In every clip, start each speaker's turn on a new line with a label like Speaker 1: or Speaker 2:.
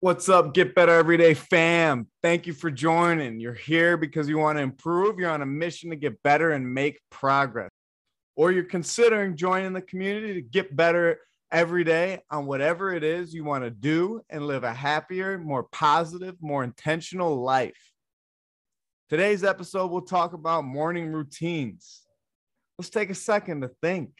Speaker 1: What's up, Get Better Everyday fam? Thank you for joining. You're here because you want to improve, you're on a mission to get better and make progress, or you're considering joining the community to get better every day on whatever it is you want to do and live a happier, more positive, more intentional life. Today's episode, we'll talk about morning routines. Let's take a second to think.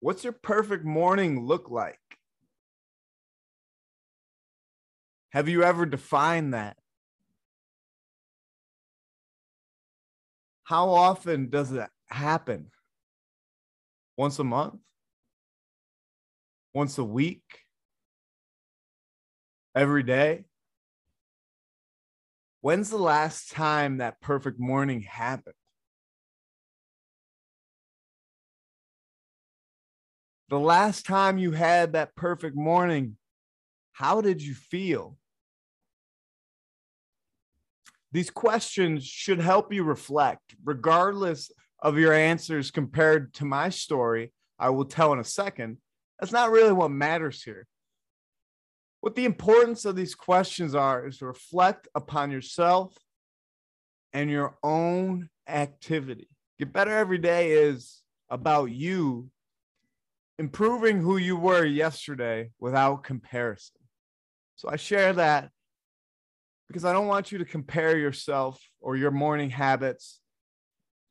Speaker 1: What's your perfect morning look like? Have you ever defined that? How often does it happen? Once a month? Once a week? Every day? When's the last time that perfect morning happened? The last time you had that perfect morning, how did you feel? These questions should help you reflect, regardless of your answers compared to my story. I will tell in a second. That's not really what matters here. What the importance of these questions are is to reflect upon yourself and your own activity. Get better every day is about you improving who you were yesterday without comparison. So I share that because I don't want you to compare yourself or your morning habits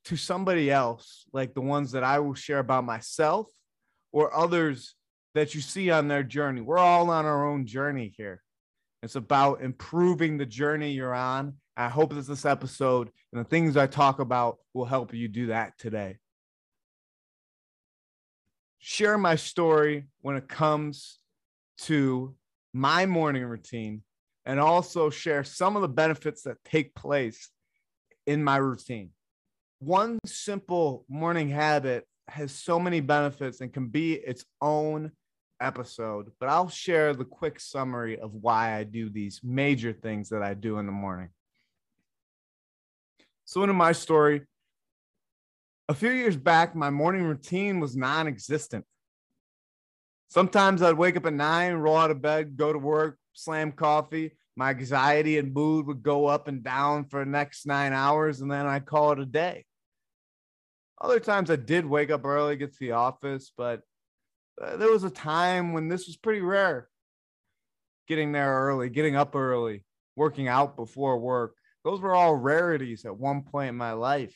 Speaker 1: to somebody else, like the ones that I will share about myself or others that you see on their journey. We're all on our own journey here. It's about improving the journey you're on. I hope that this episode and the things I talk about will help you do that today. Share my story when it comes to my morning routine and also share some of the benefits that take place in my routine. One simple morning habit has so many benefits and can be its own episode, but I'll share the quick summary of why I do these major things that I do in the morning. So, into my story, a few years back, my morning routine was non existent. Sometimes I'd wake up at nine, roll out of bed, go to work, slam coffee, my anxiety and mood would go up and down for the next nine hours, and then I'd call it a day. Other times I did wake up early, get to the office, but uh, there was a time when this was pretty rare. Getting there early, getting up early, working out before work. Those were all rarities at one point in my life.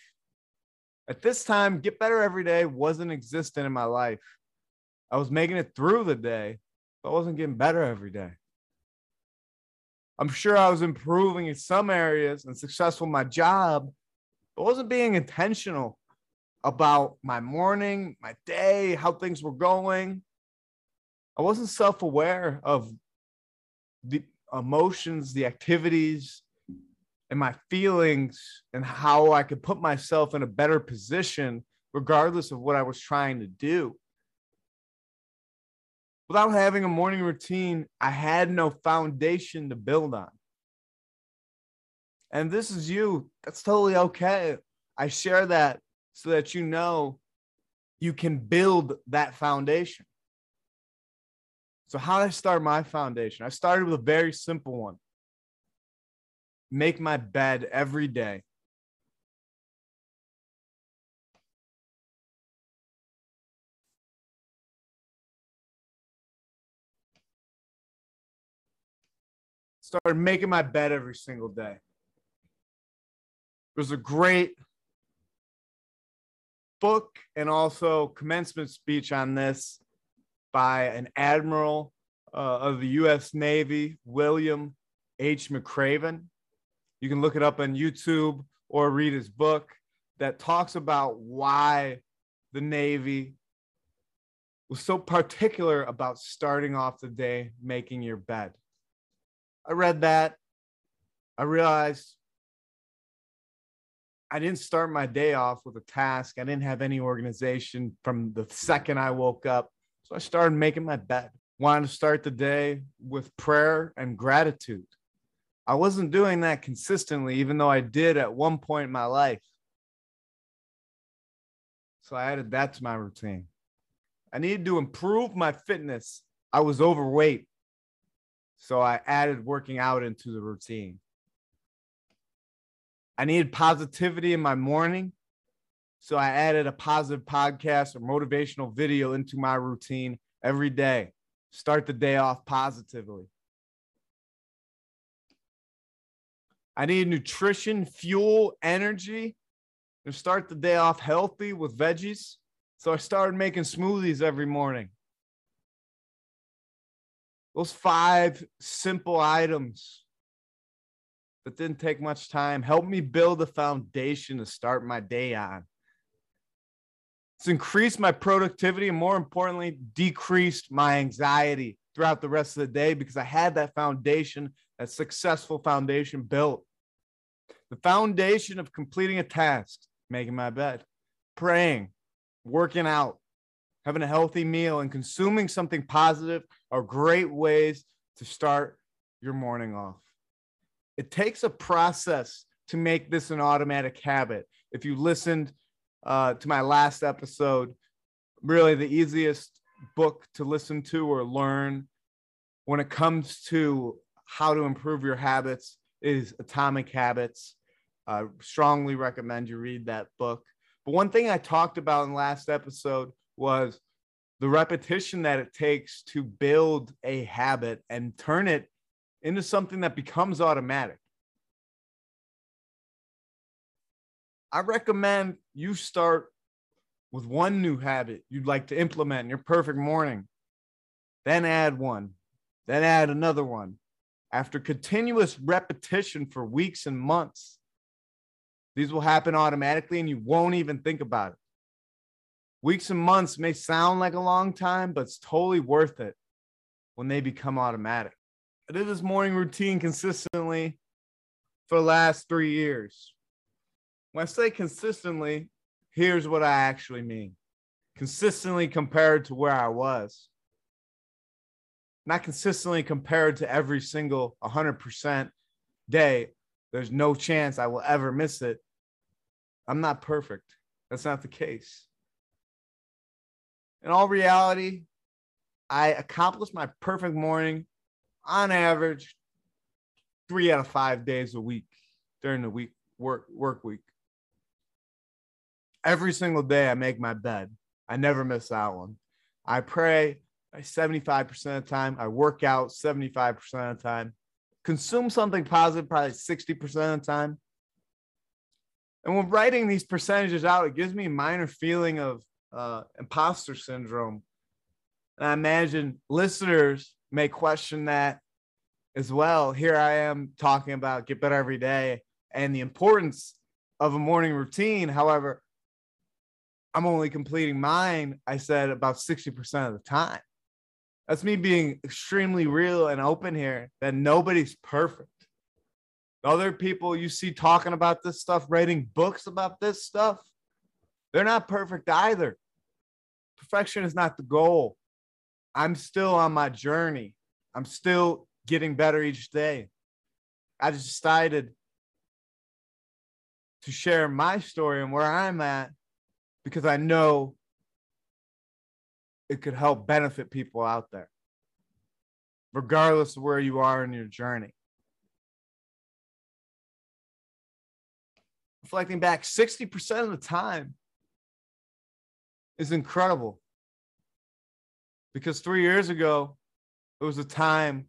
Speaker 1: At this time, Get Better Every Day wasn't existent in my life. I was making it through the day, but I wasn't getting better every day. I'm sure I was improving in some areas and successful in my job, but wasn't being intentional about my morning, my day, how things were going. I wasn't self aware of the emotions, the activities, and my feelings, and how I could put myself in a better position, regardless of what I was trying to do without having a morning routine, I had no foundation to build on. And this is you. That's totally okay. I share that so that you know you can build that foundation. So, how did I start my foundation? I started with a very simple one make my bed every day. Started making my bed every single day. It was a great book and also commencement speech on this by an admiral uh, of the U.S. Navy, William H. McRaven. You can look it up on YouTube or read his book that talks about why the Navy was so particular about starting off the day making your bed. I read that. I realized I didn't start my day off with a task. I didn't have any organization from the second I woke up. So I started making my bed. Wanted to start the day with prayer and gratitude. I wasn't doing that consistently, even though I did at one point in my life. So I added that to my routine. I needed to improve my fitness. I was overweight. So I added working out into the routine. I needed positivity in my morning. So I added a positive podcast or motivational video into my routine every day. Start the day off positively. I need nutrition, fuel, energy to start the day off healthy with veggies. So I started making smoothies every morning. Those five simple items that didn't take much time helped me build a foundation to start my day on. It's increased my productivity and, more importantly, decreased my anxiety throughout the rest of the day because I had that foundation, that successful foundation built. The foundation of completing a task, making my bed, praying, working out, having a healthy meal, and consuming something positive are great ways to start your morning off. It takes a process to make this an automatic habit. If you listened uh, to my last episode, really the easiest book to listen to or learn when it comes to how to improve your habits is Atomic Habits. I strongly recommend you read that book. But one thing I talked about in the last episode was the repetition that it takes to build a habit and turn it into something that becomes automatic. I recommend you start with one new habit you'd like to implement in your perfect morning, then add one, then add another one. After continuous repetition for weeks and months, these will happen automatically and you won't even think about it. Weeks and months may sound like a long time, but it's totally worth it when they become automatic. I did this morning routine consistently for the last three years. When I say consistently, here's what I actually mean consistently compared to where I was. Not consistently compared to every single 100% day. There's no chance I will ever miss it. I'm not perfect. That's not the case. In all reality, I accomplished my perfect morning on average three out of five days a week during the week work work week. Every single day I make my bed. I never miss that one. I pray 75% of the time. I work out 75% of the time. Consume something positive probably 60% of the time. And when writing these percentages out, it gives me a minor feeling of uh, imposter syndrome. And I imagine listeners may question that as well. Here I am talking about get better every day and the importance of a morning routine. However, I'm only completing mine, I said, about 60% of the time. That's me being extremely real and open here that nobody's perfect. The Other people you see talking about this stuff, writing books about this stuff, they're not perfect either. Perfection is not the goal. I'm still on my journey. I'm still getting better each day. I just decided to share my story and where I'm at because I know it could help benefit people out there, regardless of where you are in your journey. Reflecting back 60% of the time is incredible because three years ago, it was a time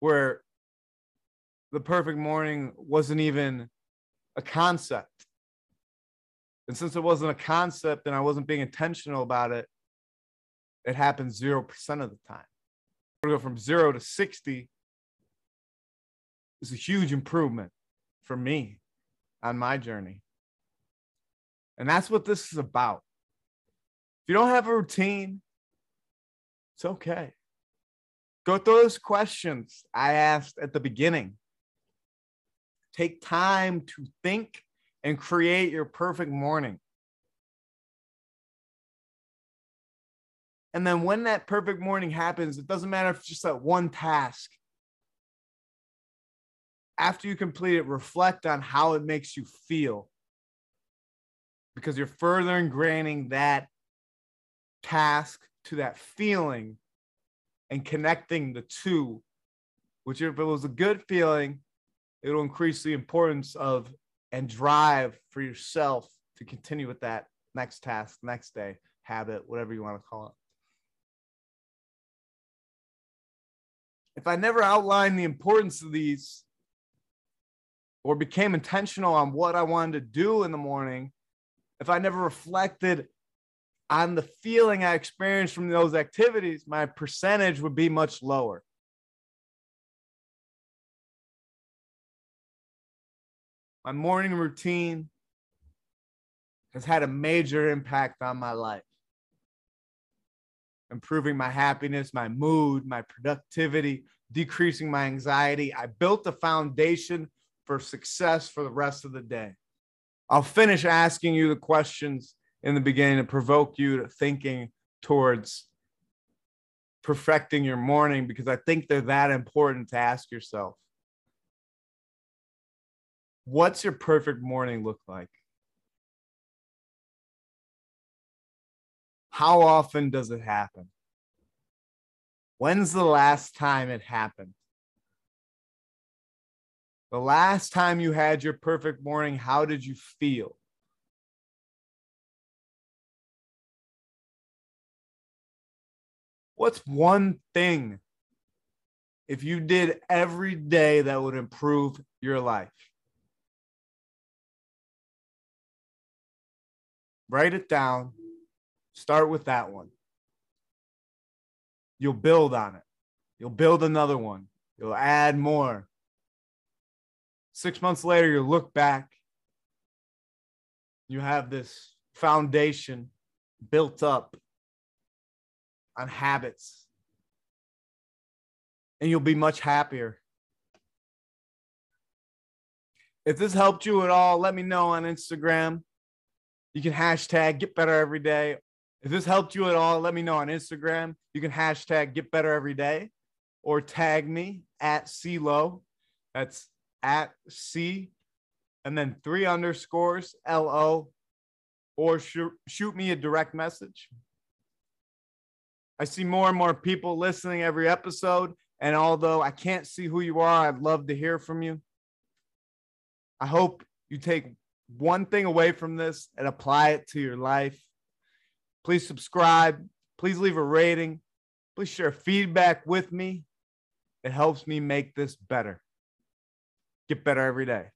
Speaker 1: where the perfect morning wasn't even a concept. And since it wasn't a concept and I wasn't being intentional about it, it happened 0% of the time. To go from zero to 60 is a huge improvement for me on my journey. And that's what this is about. If you don't have a routine, it's okay. Go through those questions I asked at the beginning. Take time to think and create your perfect morning. And then when that perfect morning happens, it doesn't matter if it's just that one task. After you complete it, reflect on how it makes you feel because you're further ingraining that task to that feeling and connecting the two, which if it was a good feeling, it'll increase the importance of and drive for yourself to continue with that next task, next day, habit, whatever you want to call it. If I never outlined the importance of these or became intentional on what I wanted to do in the morning, if I never reflected on the feeling I experienced from those activities, my percentage would be much lower. My morning routine has had a major impact on my life, improving my happiness, my mood, my productivity, decreasing my anxiety. I built a foundation for success for the rest of the day. I'll finish asking you the questions in the beginning to provoke you to thinking towards perfecting your morning because I think they're that important to ask yourself. What's your perfect morning look like? How often does it happen? When's the last time it happened? The last time you had your perfect morning, how did you feel? What's one thing if you did every day that would improve your life? Write it down. Start with that one. You'll build on it. You'll build another one. You'll add more. Six months later, you look back. You have this foundation built up on habits, and you'll be much happier. If this helped you at all, let me know on Instagram. You can hashtag get better every day. If this helped you at all, let me know on Instagram. You can hashtag get better every day or tag me at CLO. That's at C and then three underscores LO or shoot, shoot me a direct message. I see more and more people listening every episode. And although I can't see who you are, I'd love to hear from you. I hope you take one thing away from this and apply it to your life. Please subscribe. Please leave a rating. Please share feedback with me. It helps me make this better. Get better every day.